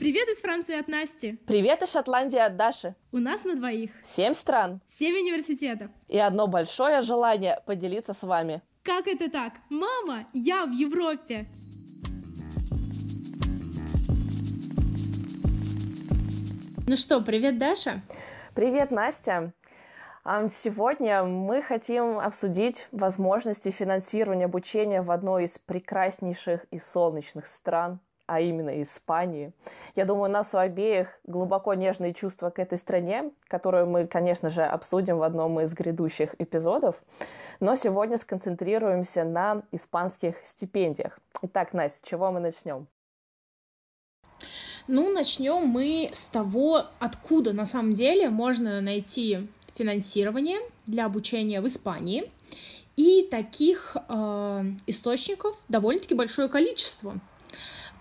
Привет из Франции от Насти. Привет из Шотландии от Даши. У нас на двоих. Семь стран. Семь университетов. И одно большое желание поделиться с вами. Как это так? Мама, я в Европе. Ну что, привет, Даша. Привет, Настя. Сегодня мы хотим обсудить возможности финансирования обучения в одной из прекраснейших и солнечных стран, а именно Испании. Я думаю, у нас у обеих глубоко нежные чувства к этой стране, которую мы, конечно же, обсудим в одном из грядущих эпизодов. Но сегодня сконцентрируемся на испанских стипендиях. Итак, Настя, с чего мы начнем? Ну, начнем мы с того, откуда на самом деле можно найти финансирование для обучения в Испании. И таких э, источников довольно-таки большое количество.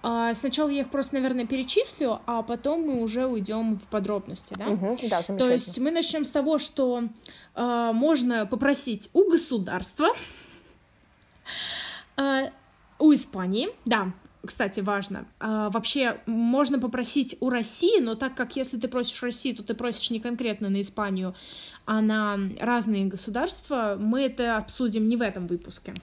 Э, сначала я их просто, наверное, перечислю, а потом мы уже уйдем в подробности, да? Угу, да, То есть мы начнем с того, что э, можно попросить у государства, э, у Испании, да, кстати, важно. А, вообще, можно попросить у России, но так как если ты просишь России, то ты просишь не конкретно на Испанию, а на разные государства, мы это обсудим не в этом выпуске.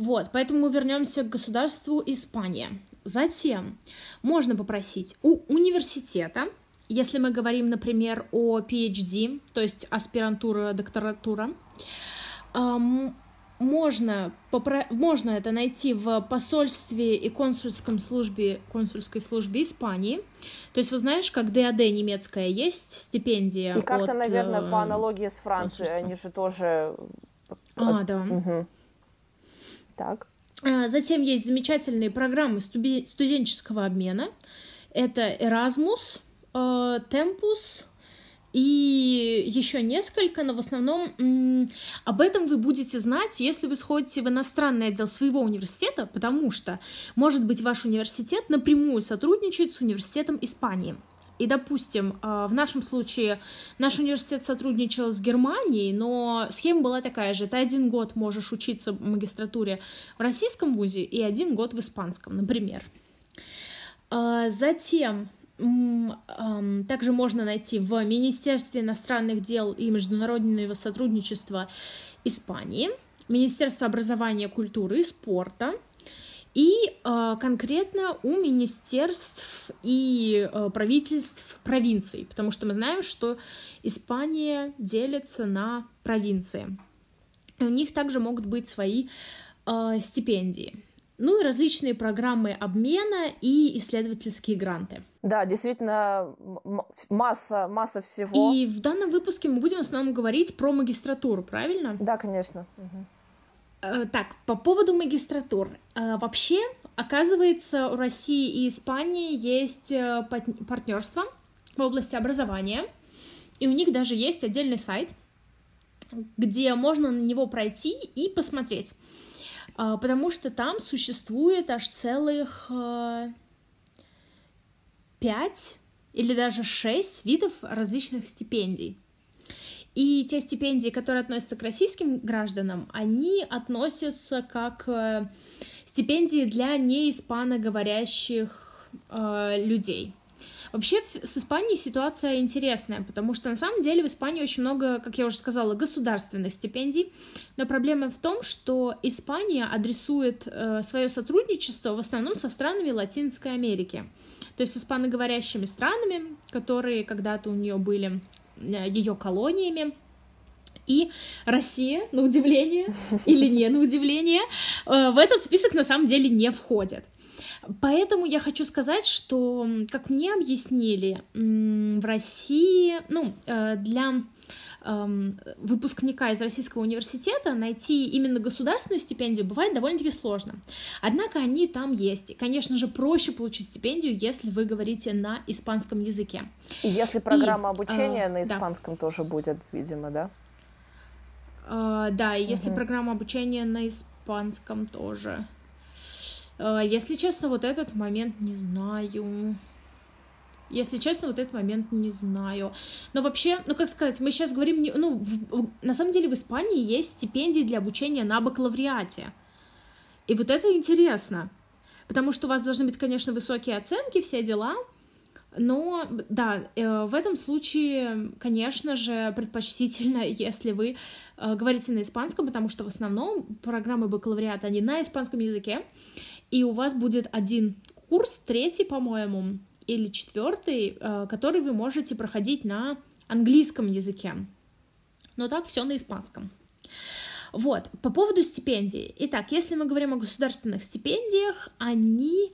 Вот, поэтому мы вернемся к государству Испания. Затем можно попросить у университета, если мы говорим, например, о PhD, то есть аспирантура, докторатура, можно, попро... можно это найти в посольстве и консульском службе, консульской службе Испании. То есть, вы знаешь, как ДАД немецкая есть стипендия. И как-то, наверное, по аналогии с Францией, они же тоже... А, да. Угу. Так. А, затем есть замечательные программы студенческого обмена. Это Erasmus, э, Tempus, и еще несколько, но в основном об этом вы будете знать, если вы сходите в иностранный отдел своего университета, потому что, может быть, ваш университет напрямую сотрудничает с университетом Испании. И, допустим, а, в нашем случае наш университет сотрудничал с Германией, но схема была такая же. Ты один год можешь учиться в магистратуре в российском вузе и один год в испанском, например. А, затем также можно найти в Министерстве иностранных дел и международного сотрудничества Испании, Министерство образования, культуры и спорта, и э, конкретно у министерств и э, правительств провинций, потому что мы знаем, что Испания делится на провинции. У них также могут быть свои э, стипендии ну и различные программы обмена и исследовательские гранты. Да, действительно, масса, масса всего. И в данном выпуске мы будем в основном говорить про магистратуру, правильно? Да, конечно. Угу. Так, по поводу магистратур. Э, вообще, оказывается, у России и Испании есть э, партнерство в области образования, и у них даже есть отдельный сайт, где можно на него пройти и посмотреть, потому что там существует аж целых пять или даже шесть видов различных стипендий. И те стипендии, которые относятся к российским гражданам, они относятся как э, стипендии для неиспаноговорящих э, людей. Вообще с Испанией ситуация интересная, потому что на самом деле в Испании очень много, как я уже сказала, государственных стипендий, но проблема в том, что Испания адресует э, свое сотрудничество в основном со странами Латинской Америки, то есть с испаноговорящими странами, которые когда-то у нее были ее колониями, и Россия, на удивление, или не на удивление, э, в этот список на самом деле не входит. Поэтому я хочу сказать, что, как мне объяснили, в России, ну, э, для выпускника из российского университета найти именно государственную стипендию бывает довольно-таки сложно. Однако они там есть. И, конечно же, проще получить стипендию, если вы говорите на испанском языке. И если программа и, обучения э, на испанском да. тоже будет, видимо, да? Э, да, и если угу. программа обучения на испанском тоже. Э, если честно, вот этот момент не знаю. Если честно, вот этот момент не знаю. Но вообще, ну как сказать, мы сейчас говорим, не, ну, на самом деле в Испании есть стипендии для обучения на бакалавриате. И вот это интересно. потому что у вас должны быть, конечно, высокие оценки, все дела, но да, э, в этом случае, конечно же, предпочтительно, если вы э, говорите на испанском, потому что в основном программы бакалавриата, они на испанском языке, и у вас будет один курс, третий, по-моему, или четвертый, э, который вы можете проходить на английском языке. Но так все на испанском. Вот, по поводу стипендий. Итак, если мы говорим о государственных стипендиях, они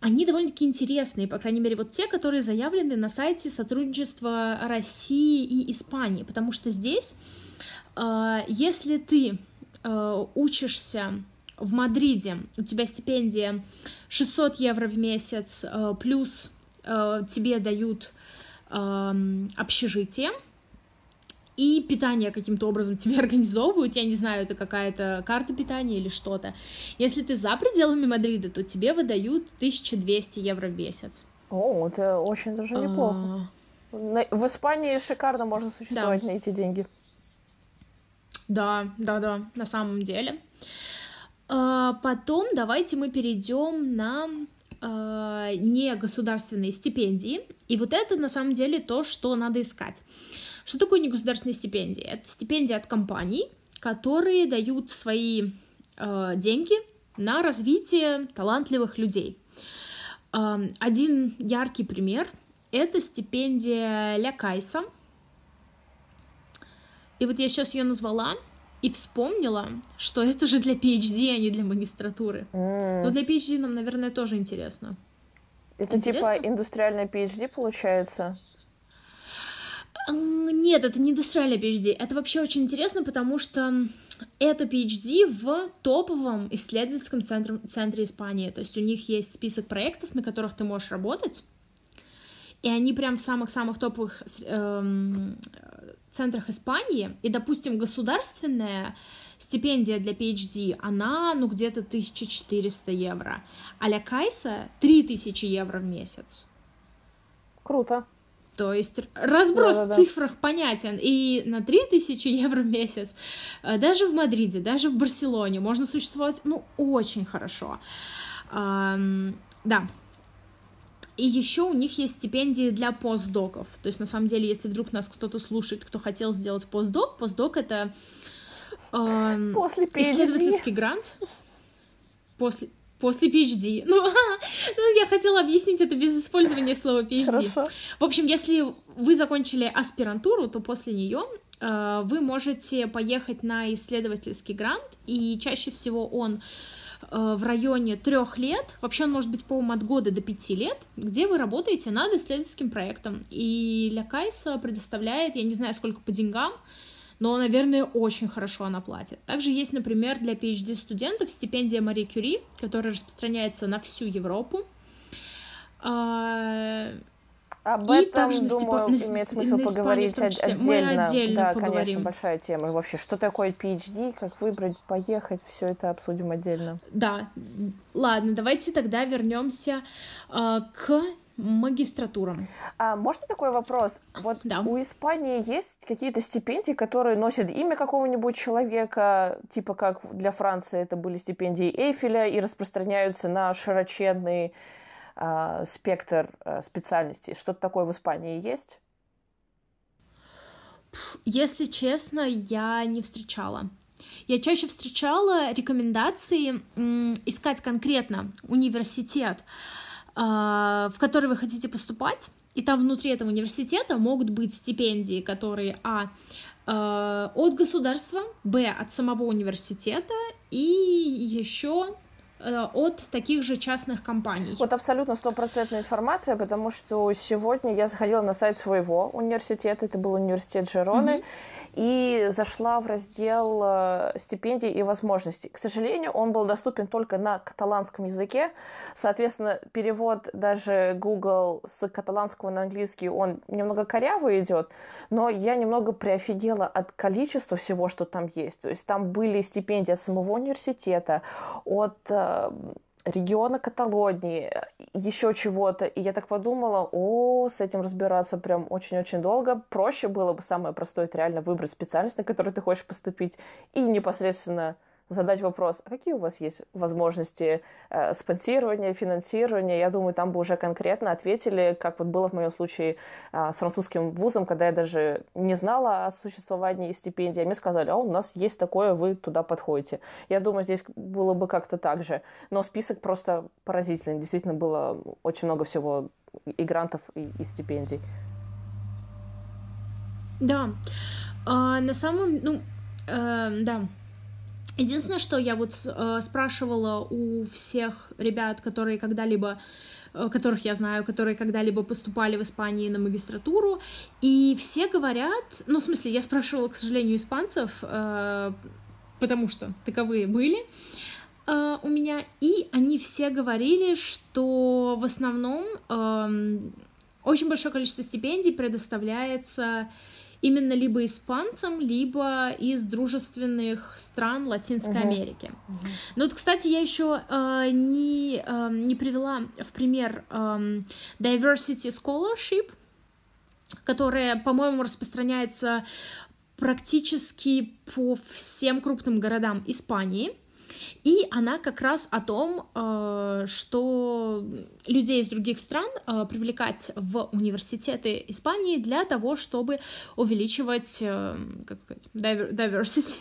они довольно-таки интересные, по крайней мере, вот те, которые заявлены на сайте сотрудничества России и Испании, потому что здесь, э, если ты э, учишься в Мадриде, у тебя стипендия 600 евро в месяц, плюс тебе дают эм, общежитие, и питание каким-то образом тебе организовывают, я не знаю, это какая-то карта питания или что-то. Если ты за пределами Мадрида, то тебе выдают 1200 евро в месяц. О, это очень даже а. неплохо. В Испании шикарно можно существовать да. на эти деньги. Да, да, да, на самом деле. А, потом давайте мы перейдем на а, негосударственные стипендии. И вот это на самом деле то, что надо искать. Что такое негосударственные стипендии? Это стипендии от компаний, которые дают свои э, деньги на развитие талантливых людей. Э, один яркий пример — это стипендия Ля Кайса. И вот я сейчас ее назвала и вспомнила, что это же для PhD, а не для магистратуры. Mm. Но для PhD нам, наверное, тоже интересно. Это интересно? типа индустриальная PhD получается? Нет, это не индустриальная PhD. Это вообще очень интересно, потому что это PhD в топовом исследовательском центре, центре Испании. То есть у них есть список проектов, на которых ты можешь работать. И они прям в самых-самых топовых эм, центрах Испании. И, допустим, государственная стипендия для PhD, она, ну, где-то 1400 евро. А для Кайса 3000 евро в месяц. Круто. То есть разброс да, да, в цифрах понятен. И на 3000 евро в месяц, э, даже в Мадриде, даже в Барселоне можно существовать, ну, очень хорошо. Um, да. И еще у них есть стипендии для постдоков. То есть, на самом деле, если вдруг нас кто-то слушает, кто хотел сделать постдок, постдок это э, После исследовательский грант. После, После PhD. Ну, ну, я хотела объяснить это без использования слова PhD. Хорошо. В общем, если вы закончили аспирантуру, то после нее э, вы можете поехать на исследовательский грант, и чаще всего он в районе трех лет, вообще он может быть, по-моему, от года до пяти лет, где вы работаете над исследовательским проектом. И Ля Кайса предоставляет, я не знаю, сколько по деньгам, но, наверное, очень хорошо она платит. Также есть, например, для PhD-студентов стипендия Мари Кюри, которая распространяется на всю Европу. Об и этом, также думаю, стипо... имеет смысл на поговорить отдельно. Мы отдельно да, поговорим. конечно, большая тема. Вообще, что такое PhD, как выбрать, поехать, все это обсудим отдельно. Да, ладно, давайте тогда вернемся э, к магистратурам. А можно такой вопрос? Вот да. у Испании есть какие-то стипендии, которые носят имя какого-нибудь человека, типа как для Франции это были стипендии Эйфеля и распространяются на широченный а, спектр а, специальностей. Что-то такое в Испании есть? Если честно, я не встречала. Я чаще встречала рекомендации искать конкретно университет, а, в который вы хотите поступать, и там внутри этого университета могут быть стипендии, которые а, от государства, б от самого университета и еще э, от таких же частных компаний. Вот абсолютно стопроцентная информация, потому что сегодня я заходила на сайт своего университета, это был университет Жероны, mm-hmm и зашла в раздел э, стипендий и возможностей. К сожалению, он был доступен только на каталанском языке. Соответственно, перевод даже Google с каталанского на английский, он немного корявый идет, но я немного приофигела от количества всего, что там есть. То есть там были стипендии от самого университета, от э, региона Каталонии, еще чего-то. И я так подумала, о, с этим разбираться прям очень-очень долго. Проще было бы, самое простое, это реально выбрать специальность, на которую ты хочешь поступить, и непосредственно задать вопрос, а какие у вас есть возможности э, спонсирования, финансирования. Я думаю, там бы уже конкретно ответили, как вот было в моем случае э, с французским вузом, когда я даже не знала о существовании стипендий, а мне сказали, а у нас есть такое, вы туда подходите. Я думаю, здесь было бы как-то так же. Но список просто поразительный. Действительно было очень много всего и грантов, и, и стипендий. Да. А, на самом... Ну, э, да. Единственное, что я вот э, спрашивала у всех ребят, которые когда-либо э, которых я знаю, которые когда-либо поступали в Испании на магистратуру, и все говорят, ну, в смысле, я спрашивала, к сожалению, испанцев, э, потому что таковые были э, у меня, и они все говорили, что в основном э, очень большое количество стипендий предоставляется именно либо испанцам, либо из дружественных стран Латинской uh-huh. Америки. Uh-huh. Ну вот, кстати, я еще э, не, э, не привела в пример э, Diversity Scholarship, которая, по-моему, распространяется практически по всем крупным городам Испании. И она как раз о том, э, что людей из других стран э, привлекать в университеты Испании для того, чтобы увеличивать, э, как сказать, diversity.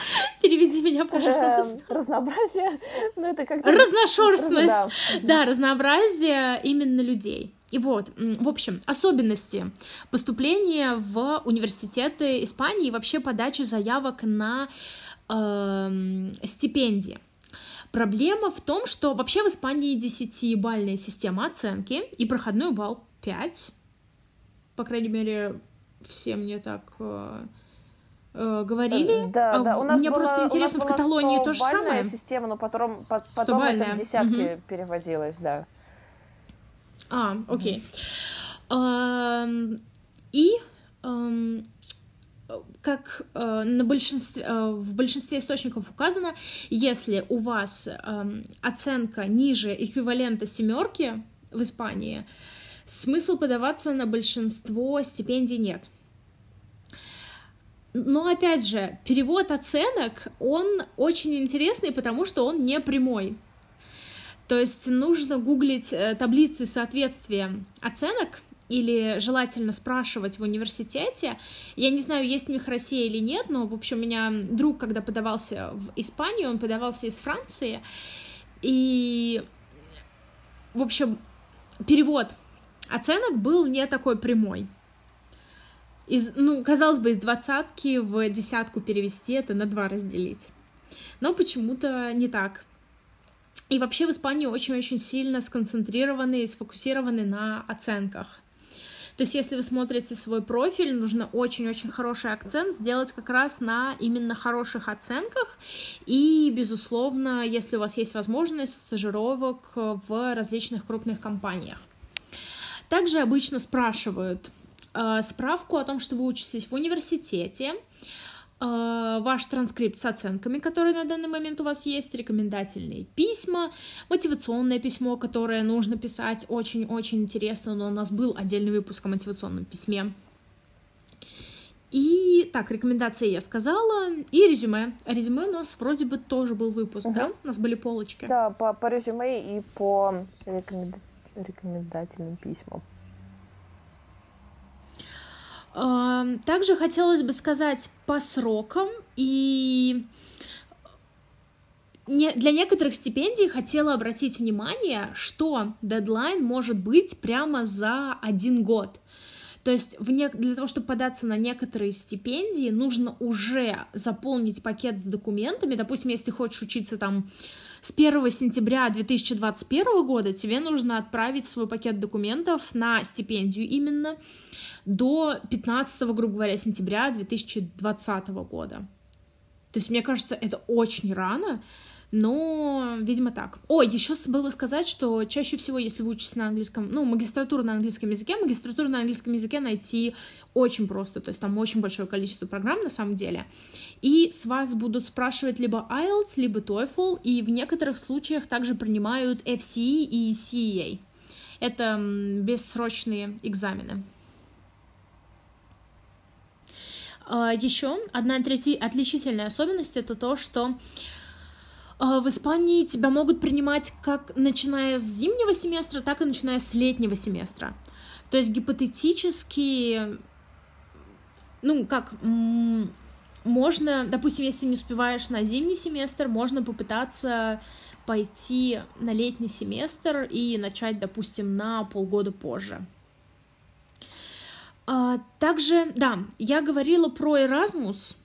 Переведи меня, пожалуйста. Разнообразие. Ну, это как Разношерстность. Да. да, разнообразие именно людей. И вот, в общем, особенности поступления в университеты Испании и вообще подачи заявок на э, стипендии. Проблема в том, что вообще в Испании 10-бальная система оценки и проходной балл 5. По крайней мере, все мне так э, э, говорили. Да, а, да. У нас Мне было, просто интересно, в Каталонии то же самое. система, но потом, потом это в десятки угу. переводилось, да. А, окей. И как э, на большинстве, э, в большинстве источников указано, если у вас э, оценка ниже эквивалента семерки в Испании, смысл подаваться на большинство стипендий нет. Но опять же, перевод оценок, он очень интересный, потому что он не прямой. То есть нужно гуглить э, таблицы соответствия оценок или желательно спрашивать в университете. Я не знаю, есть у них Россия или нет, но, в общем, у меня друг, когда подавался в Испанию, он подавался из Франции, и, в общем, перевод оценок был не такой прямой. Из, ну, казалось бы, из двадцатки в десятку перевести это на два разделить. Но почему-то не так. И вообще в Испании очень-очень сильно сконцентрированы и сфокусированы на оценках. То есть, если вы смотрите свой профиль, нужно очень-очень хороший акцент сделать как раз на именно хороших оценках. И, безусловно, если у вас есть возможность стажировок в различных крупных компаниях. Также обычно спрашивают э, справку о том, что вы учитесь в университете, ваш транскрипт с оценками, которые на данный момент у вас есть, рекомендательные письма, мотивационное письмо, которое нужно писать очень-очень интересно, но у нас был отдельный выпуск о мотивационном письме. И так, рекомендации я сказала, и резюме. А резюме у нас вроде бы тоже был выпуск, угу. да? У нас были полочки. Да, по, по резюме и по рекоменда... рекомендательным письмам. Также хотелось бы сказать по срокам и для некоторых стипендий хотела обратить внимание, что дедлайн может быть прямо за один год. То есть для того, чтобы податься на некоторые стипендии, нужно уже заполнить пакет с документами. Допустим, если хочешь учиться там с 1 сентября 2021 года, тебе нужно отправить свой пакет документов на стипендию именно до 15, грубо говоря, сентября 2020 года. То есть, мне кажется, это очень рано, но, видимо, так. О, еще было сказать, что чаще всего, если вы учитесь на английском, ну, магистратуру на английском языке, магистратуру на английском языке найти очень просто, то есть там очень большое количество программ на самом деле. И с вас будут спрашивать либо IELTS, либо TOEFL, и в некоторых случаях также принимают FCE и CEA. Это бессрочные экзамены. А, Еще одна отличительная особенность это то, что в Испании тебя могут принимать как начиная с зимнего семестра, так и начиная с летнего семестра. То есть гипотетически, ну как, можно, допустим, если не успеваешь на зимний семестр, можно попытаться пойти на летний семестр и начать, допустим, на полгода позже. А, также, да, я говорила про Erasmus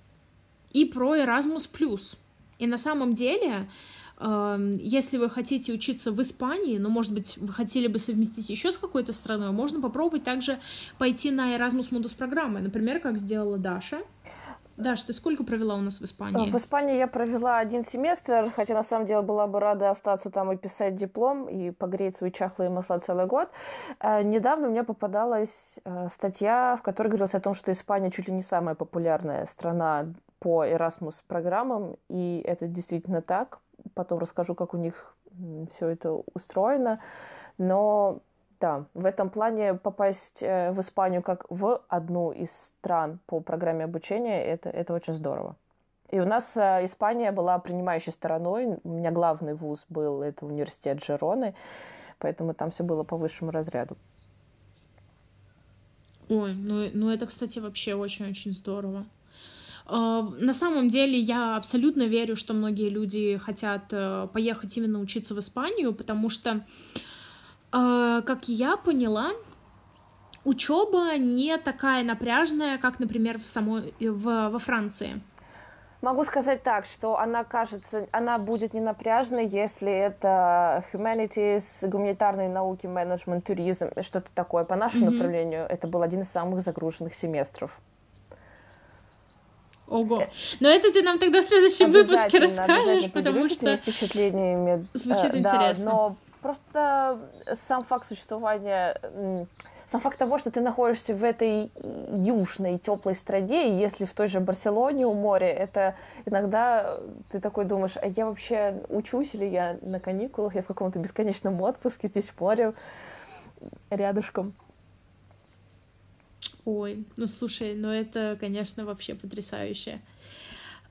и про Erasmus+. И на самом деле, э, если вы хотите учиться в Испании, но, может быть, вы хотели бы совместить еще с какой-то страной, можно попробовать также пойти на Erasmus Mundus программы, например, как сделала Даша — Даш, ты сколько провела у нас в Испании? В Испании я провела один семестр, хотя на самом деле была бы рада остаться там и писать диплом, и погреть свои чахлые масла целый год. А, недавно мне попадалась э, статья, в которой говорилось о том, что Испания чуть ли не самая популярная страна по Erasmus программам, и это действительно так. Потом расскажу, как у них все это устроено. Но да, в этом плане попасть э, в Испанию как в одну из стран по программе обучения, это, это очень здорово. И у нас э, Испания была принимающей стороной. У меня главный вуз был, это университет Жероны, поэтому там все было по высшему разряду. Ой, ну, ну это, кстати, вообще очень-очень здорово. Uh, на самом деле я абсолютно верю, что многие люди хотят uh, поехать именно учиться в Испанию, потому что а, как я поняла, учеба не такая напряжная, как, например, в самой, в, во Франции. Могу сказать так, что она кажется, она будет не напряжной, если это humanities, гуманитарные науки, менеджмент, туризм, что-то такое. По нашему mm-hmm. направлению это был один из самых загруженных семестров. Ого. Э, Но это ты нам тогда в следующем выпуске расскажешь, потому что впечатлениями. Звучит э, интересно. Да, но Просто сам факт существования, сам факт того, что ты находишься в этой южной теплой стране, и если в той же Барселоне у моря, это иногда ты такой думаешь, а я вообще учусь или я на каникулах, я в каком-то бесконечном отпуске, здесь море рядышком. Ой, ну слушай, ну это, конечно, вообще потрясающе.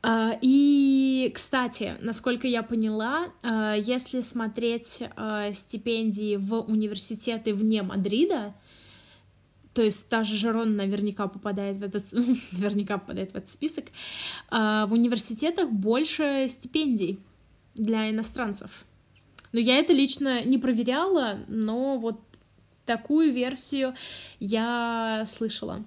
А, и, кстати, насколько я поняла, а, если смотреть а, стипендии в университеты вне Мадрида, то есть та же Жерон наверняка попадает в этот, наверняка попадает в этот список, в университетах больше стипендий для иностранцев. Но я это лично не проверяла, но вот такую версию я слышала.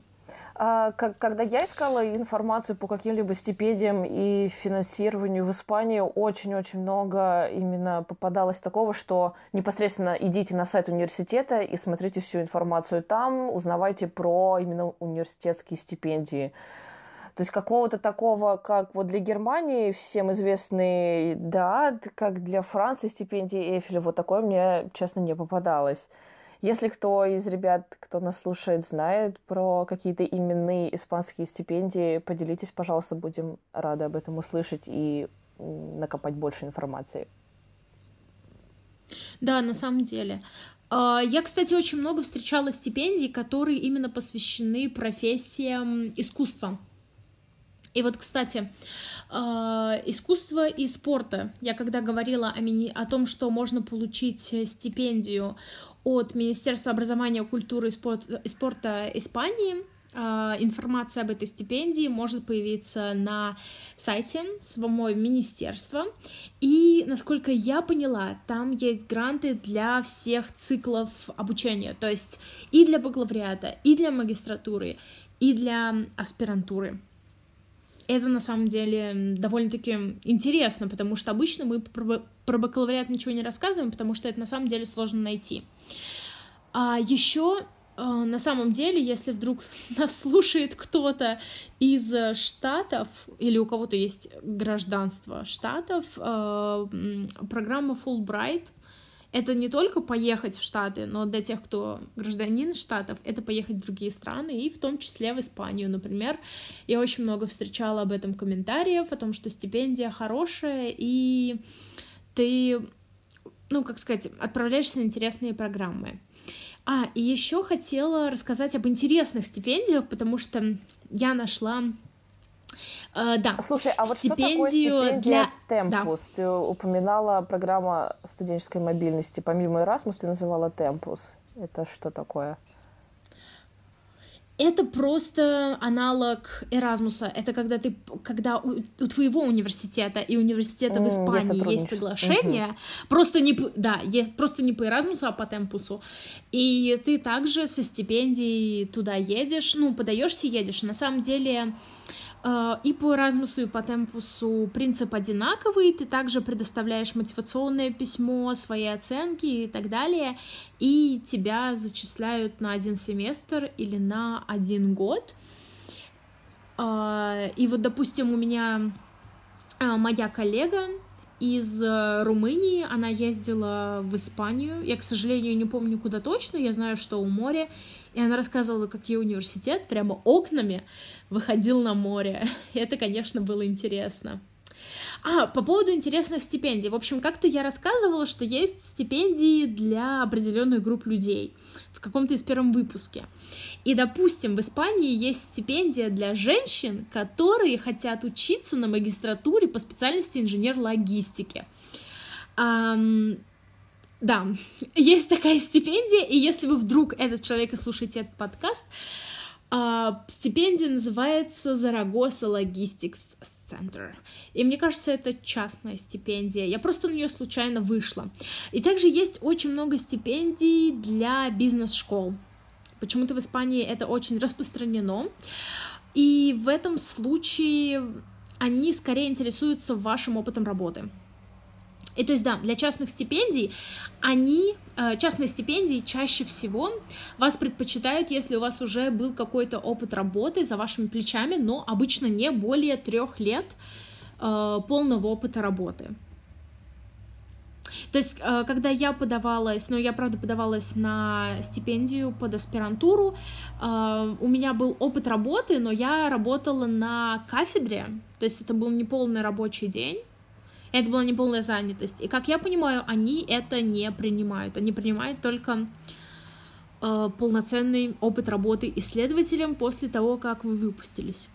А, когда я искала информацию по каким-либо стипендиям и финансированию в Испании, очень-очень много именно попадалось такого, что непосредственно идите на сайт университета и смотрите всю информацию там, узнавайте про именно университетские стипендии. То есть какого-то такого, как вот для Германии всем известный да, как для Франции стипендии Эйфеля, вот такое мне, честно, не попадалось. Если кто из ребят, кто нас слушает, знает про какие-то именные испанские стипендии, поделитесь, пожалуйста, будем рады об этом услышать и накопать больше информации. Да, на самом деле. А, я, кстати, очень много встречала стипендий, которые именно посвящены профессиям искусства. И вот, кстати, а, искусство и спорта. Я когда говорила о, о том, что можно получить стипендию от Министерства образования, культуры и спорта, и спорта Испании. А, информация об этой стипендии может появиться на сайте самого министерства. И, насколько я поняла, там есть гранты для всех циклов обучения, то есть и для бакалавриата, и для магистратуры, и для аспирантуры. Это на самом деле довольно-таки интересно, потому что обычно мы про, бакалавриат ничего не рассказываем, потому что это на самом деле сложно найти. А еще а, на самом деле, если вдруг нас слушает кто-то из штатов или у кого-то есть гражданство штатов, а, программа Fulbright это не только поехать в Штаты, но для тех, кто гражданин Штатов, это поехать в другие страны, и в том числе в Испанию, например. Я очень много встречала об этом комментариев, о том, что стипендия хорошая, и ты, ну, как сказать, отправляешься на интересные программы. А, и еще хотела рассказать об интересных стипендиях, потому что я нашла Э, да. Слушай, а вот стипендию что такое стипендия для... Темпус? Да. Ты упоминала программа студенческой мобильности. Помимо Erasmus ты называла Темпус. Это что такое? Это просто аналог Эразмуса. Это когда ты, когда у, у твоего университета и университета в Испании есть, соглашение, угу. просто не, да, есть просто не по Эразмусу, а по Темпусу. И ты также со стипендией туда едешь, ну подаешься, едешь. На самом деле и по Erasmus, и по Темпусу принцип одинаковый, ты также предоставляешь мотивационное письмо, свои оценки и так далее, и тебя зачисляют на один семестр или на один год. Э, и вот, допустим, у меня э, моя коллега из Румынии, она ездила в Испанию, я, к сожалению, не помню, куда точно, я знаю, что у моря, и она рассказывала, как ее университет прямо окнами выходил на море. И это, конечно, было интересно. А, по поводу интересных стипендий. В общем, как-то я рассказывала, что есть стипендии для определенных групп людей в каком-то из первом выпуске. И, допустим, в Испании есть стипендия для женщин, которые хотят учиться на магистратуре по специальности инженер логистики. Да, есть такая стипендия, и если вы вдруг этот человек и слушаете этот подкаст, а, стипендия называется Зарагоса Logistics Center. И мне кажется, это частная стипендия. Я просто на нее случайно вышла. И также есть очень много стипендий для бизнес-школ. Почему-то в Испании это очень распространено. И в этом случае они скорее интересуются вашим опытом работы. И то есть, да, для частных стипендий они, э, частные стипендии чаще всего вас предпочитают, если у вас уже был какой-то опыт работы за вашими плечами, но обычно не более трех лет э, полного опыта работы. То есть, э, когда я подавалась, ну, я, правда, подавалась на стипендию под аспирантуру, у меня был опыт работы, но я работала на кафедре, то есть это был не полный рабочий день, это была неполная занятость. И как я понимаю, они это не принимают. Они принимают только э, полноценный опыт работы исследователем после того, как вы выпустились.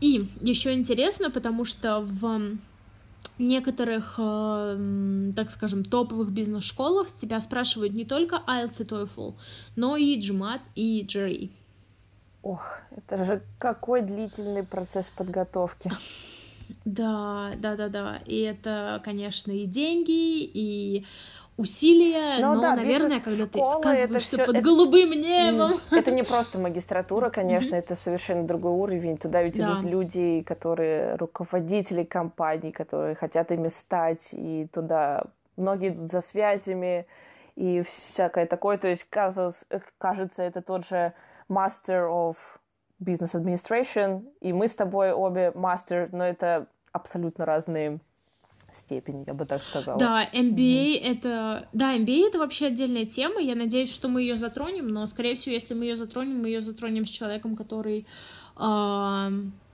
И еще интересно, потому что в некоторых, э, так скажем, топовых бизнес-школах тебя спрашивают не только IELTS и TOEFL, но и GMAT и GRE. Ох, это же какой длительный процесс подготовки. Да, да, да, да. И это, конечно, и деньги, и усилия, но, ну но да, наверное, когда ты оказываешься всё, под это, голубым небом. Это не просто магистратура, конечно, это совершенно другой уровень. Туда ведь да. идут люди, которые руководители компаний, которые хотят ими стать, и туда многие идут за связями и всякое такое. То есть, кажется, это тот же Master of Business Administration, и мы с тобой обе Master, но это абсолютно разные степени, я бы так сказала. Да, MBA mm-hmm. это... Да, MBA это вообще отдельная тема, я надеюсь, что мы ее затронем, но, скорее всего, если мы ее затронем, мы ее затронем с человеком, который э,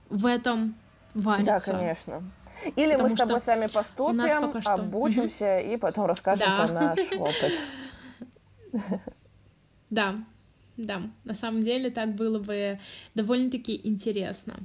в этом варится. Да, конечно. Или Потому мы с тобой сами поступим, обучимся mm-hmm. и потом расскажем да. про наш опыт. Да, да, на самом деле так было бы довольно-таки интересно.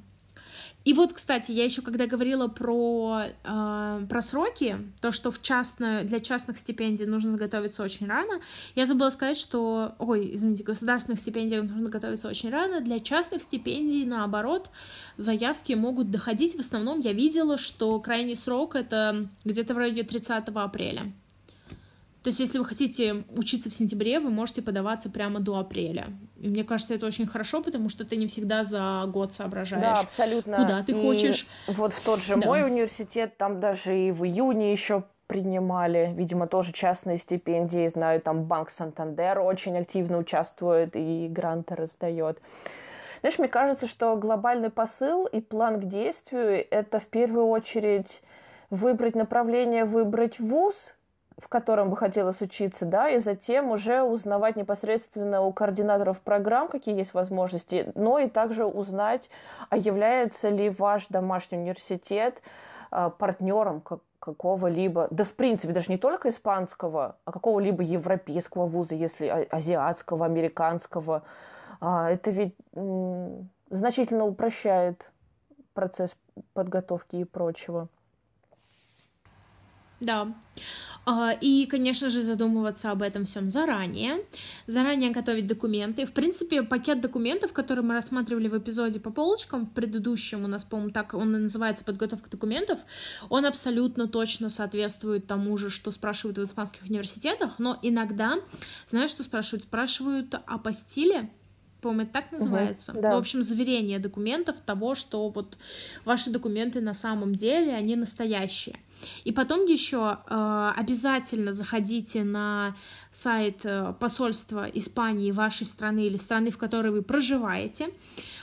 И вот, кстати, я еще когда говорила про, э, про сроки, то, что в частно, для частных стипендий нужно готовиться очень рано, я забыла сказать, что, ой, извините, государственных стипендий нужно готовиться очень рано, для частных стипендий, наоборот, заявки могут доходить, в основном я видела, что крайний срок это где-то в районе 30 апреля. То есть, если вы хотите учиться в сентябре, вы можете подаваться прямо до апреля. И мне кажется, это очень хорошо, потому что ты не всегда за год соображаешь. Да, абсолютно. Куда ты и хочешь. Вот в тот же да. мой университет, там даже и в июне еще принимали, видимо, тоже частные стипендии. Знаю, там Банк Сантандер очень активно участвует и гранты раздает. Знаешь, мне кажется, что глобальный посыл и план к действию — это в первую очередь выбрать направление, выбрать вуз, в котором бы хотелось учиться, да, и затем уже узнавать непосредственно у координаторов программ, какие есть возможности, но и также узнать, а является ли ваш домашний университет а, партнером какого-либо, да в принципе даже не только испанского, а какого-либо европейского вуза, если а, азиатского, американского. А, это ведь значительно упрощает процесс подготовки и прочего. Да. А, и, конечно же, задумываться об этом всем заранее, заранее готовить документы. В принципе, пакет документов, который мы рассматривали в эпизоде по полочкам, в предыдущем у нас, по-моему, так он и называется «Подготовка документов», он абсолютно точно соответствует тому же, что спрашивают в испанских университетах, но иногда, знаешь, что спрашивают? Спрашивают о постиле, по-моему, это так называется. Угу, да. В общем, заверение документов того, что вот ваши документы на самом деле, они настоящие. И потом еще э, обязательно заходите на сайт э, посольства Испании, вашей страны или страны, в которой вы проживаете,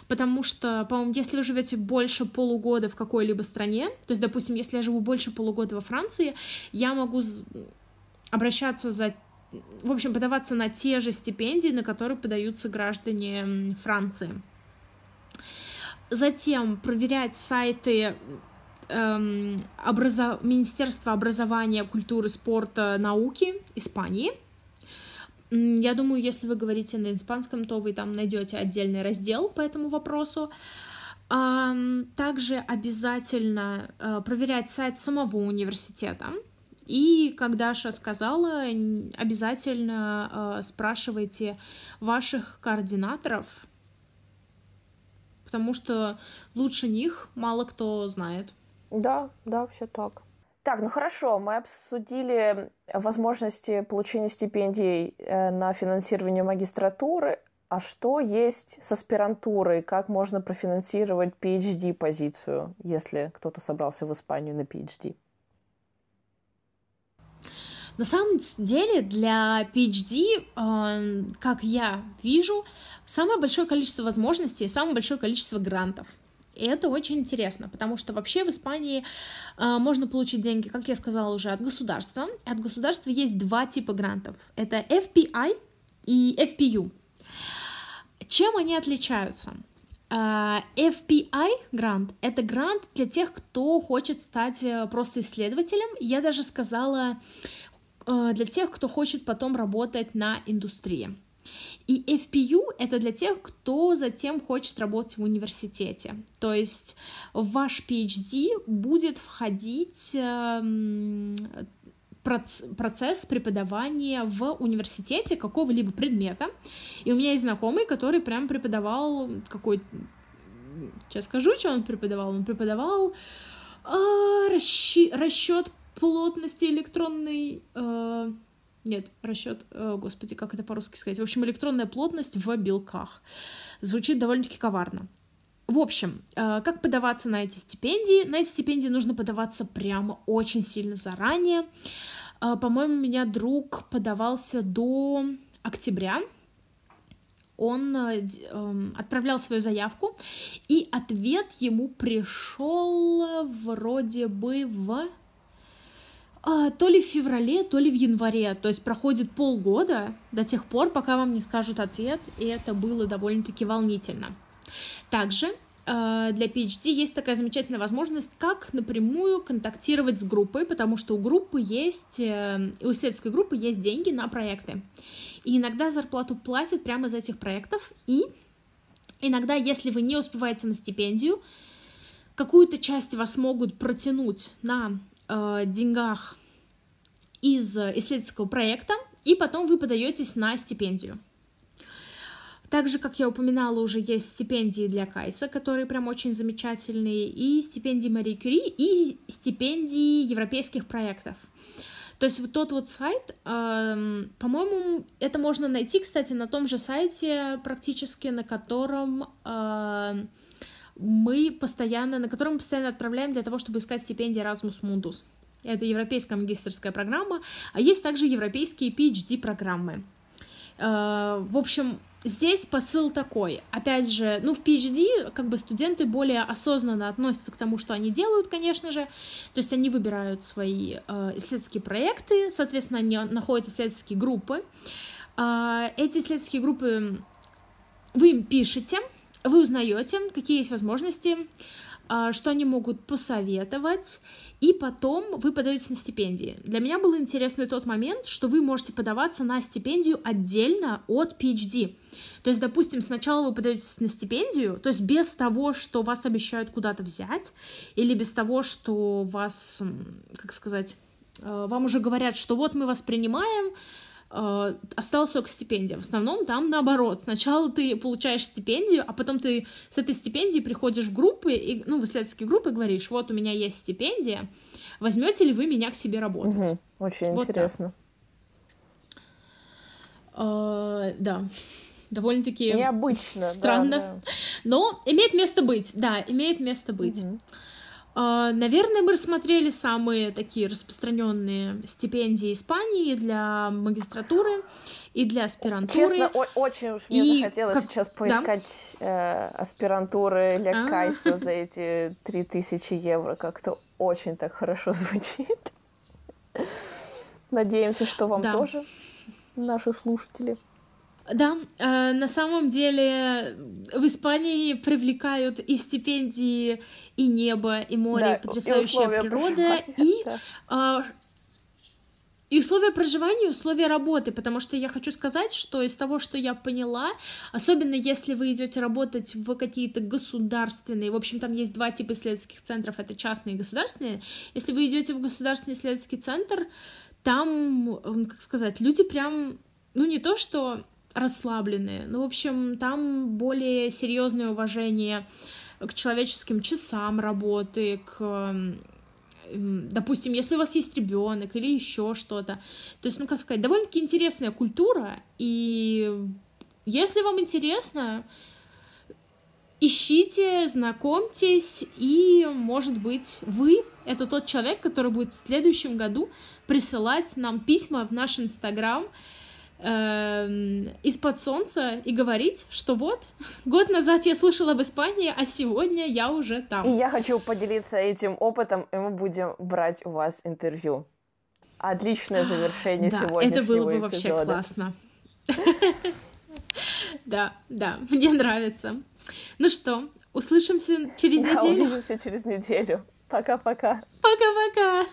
потому что, по-моему, если вы живете больше полугода в какой-либо стране, то есть, допустим, если я живу больше полугода во Франции, я могу обращаться за в общем, подаваться на те же стипендии, на которые подаются граждане Франции. Затем проверять сайты эм, образо... Министерства образования, культуры, спорта, науки Испании. Я думаю, если вы говорите на испанском, то вы там найдете отдельный раздел по этому вопросу. Также обязательно э, проверять сайт самого университета. И, как Даша сказала, обязательно э, спрашивайте ваших координаторов, потому что лучше них мало кто знает. Да, да, все так. Так, ну хорошо, мы обсудили возможности получения стипендий э, на финансирование магистратуры. А что есть с аспирантурой? Как можно профинансировать PhD-позицию, если кто-то собрался в Испанию на PhD? На самом деле для PhD, э, как я вижу, самое большое количество возможностей, самое большое количество грантов — и это очень интересно, потому что вообще в Испании э, можно получить деньги, как я сказала уже, от государства. От государства есть два типа грантов. Это FPI и FPU. Чем они отличаются? Э, FPI грант — это грант для тех, кто хочет стать э, просто исследователем. Я даже сказала для тех, кто хочет потом работать на индустрии. И FPU — это для тех, кто затем хочет работать в университете. То есть в ваш PhD будет входить эм, процесс преподавания в университете какого-либо предмета. И у меня есть знакомый, который прям преподавал какой Сейчас скажу, что он преподавал. Он преподавал э, расчет плотности электронной... Э, нет, расчет, о, господи, как это по-русски сказать? В общем, электронная плотность в белках. Звучит довольно-таки коварно. В общем, э, как подаваться на эти стипендии? На эти стипендии нужно подаваться прямо очень сильно заранее. Э, по-моему, меня друг подавался до октября. Он э, эм, отправлял свою заявку, и ответ ему пришел вроде бы в а, то ли в феврале, то ли в январе. То есть проходит полгода до тех пор, пока вам не скажут ответ, и это было довольно-таки волнительно. Также а, для PhD есть такая замечательная возможность, как напрямую контактировать с группой, потому что у группы есть, э, у исследовательской группы есть деньги на проекты. И иногда зарплату платят прямо из этих проектов, и иногда, если вы не успеваете на стипендию, какую-то часть вас могут протянуть на э, деньгах из исследовательского проекта, и потом вы подаетесь на стипендию. Также, как я упоминала, уже есть стипендии для Кайса, которые прям очень замечательные, и стипендии Марии Кюри, и стипендии европейских проектов. То есть вот тот вот сайт, э, по-моему, это можно найти, кстати, на том же сайте практически, на котором э, мы постоянно, на котором мы постоянно отправляем для того, чтобы искать стипендии Erasmus Mundus. Это европейская магистрская программа, а есть также европейские PhD-программы. Э, в общем, здесь посыл такой. Опять же, ну, в PhD как бы студенты более осознанно относятся к тому, что они делают, конечно же. То есть они выбирают свои э, исследовательские проекты, соответственно, они находят исследовательские группы. Э, эти исследовательские группы вы им пишете, вы узнаете, какие есть возможности, а, что они могут посоветовать, и потом вы подаетесь на стипендии. Для меня был интересный тот момент, что вы можете подаваться на стипендию отдельно от PhD. То есть, допустим, сначала вы подаетесь на стипендию, то есть без того, что вас обещают куда-то взять, или без того, что вас, как сказать, э, вам уже говорят, что вот мы вас принимаем, осталась только стипендия. В основном там наоборот. Сначала ты получаешь стипендию, а потом ты с этой стипендией приходишь в группы, и, ну, в исследовательские группы и говоришь, вот у меня есть стипендия, возьмете ли вы меня к себе работать? Угу, очень вот интересно. А, да довольно-таки необычно, странно, да, да. но имеет место быть, да, имеет место быть. Угу. Uh, наверное, мы рассмотрели самые такие распространенные стипендии Испании для магистратуры и для аспирантуры. Честно, очень уж мне и захотелось как... сейчас поискать да? э, аспирантуры для а. Кайса за эти 3000 евро. Как-то очень так хорошо звучит. Надеемся, что вам да. тоже, наши слушатели. Да, э, на самом деле в Испании привлекают и стипендии, и небо, и море, да, потрясающая и природа, и, да. э, и условия проживания, и условия работы, потому что я хочу сказать, что из того, что я поняла, особенно если вы идете работать в какие-то государственные, в общем, там есть два типа исследовательских центров, это частные и государственные, если вы идете в государственный исследовательский центр, там, как сказать, люди прям, ну не то, что расслабленные. Ну, в общем, там более серьезное уважение к человеческим часам работы, к допустим, если у вас есть ребенок или еще что-то. То есть, ну, как сказать, довольно-таки интересная культура, и если вам интересно, ищите, знакомьтесь, и, может быть, вы — это тот человек, который будет в следующем году присылать нам письма в наш Инстаграм, Эм, из-под солнца и говорить, что вот, год назад я слышала об Испании, а сегодня я уже там. И я хочу поделиться этим опытом, и мы будем брать у вас интервью. Отличное завершение да, сегодняшнего это было бы вообще классно. Да, да, мне нравится. Ну что, услышимся через неделю? Увидимся через неделю. Пока-пока. Пока-пока.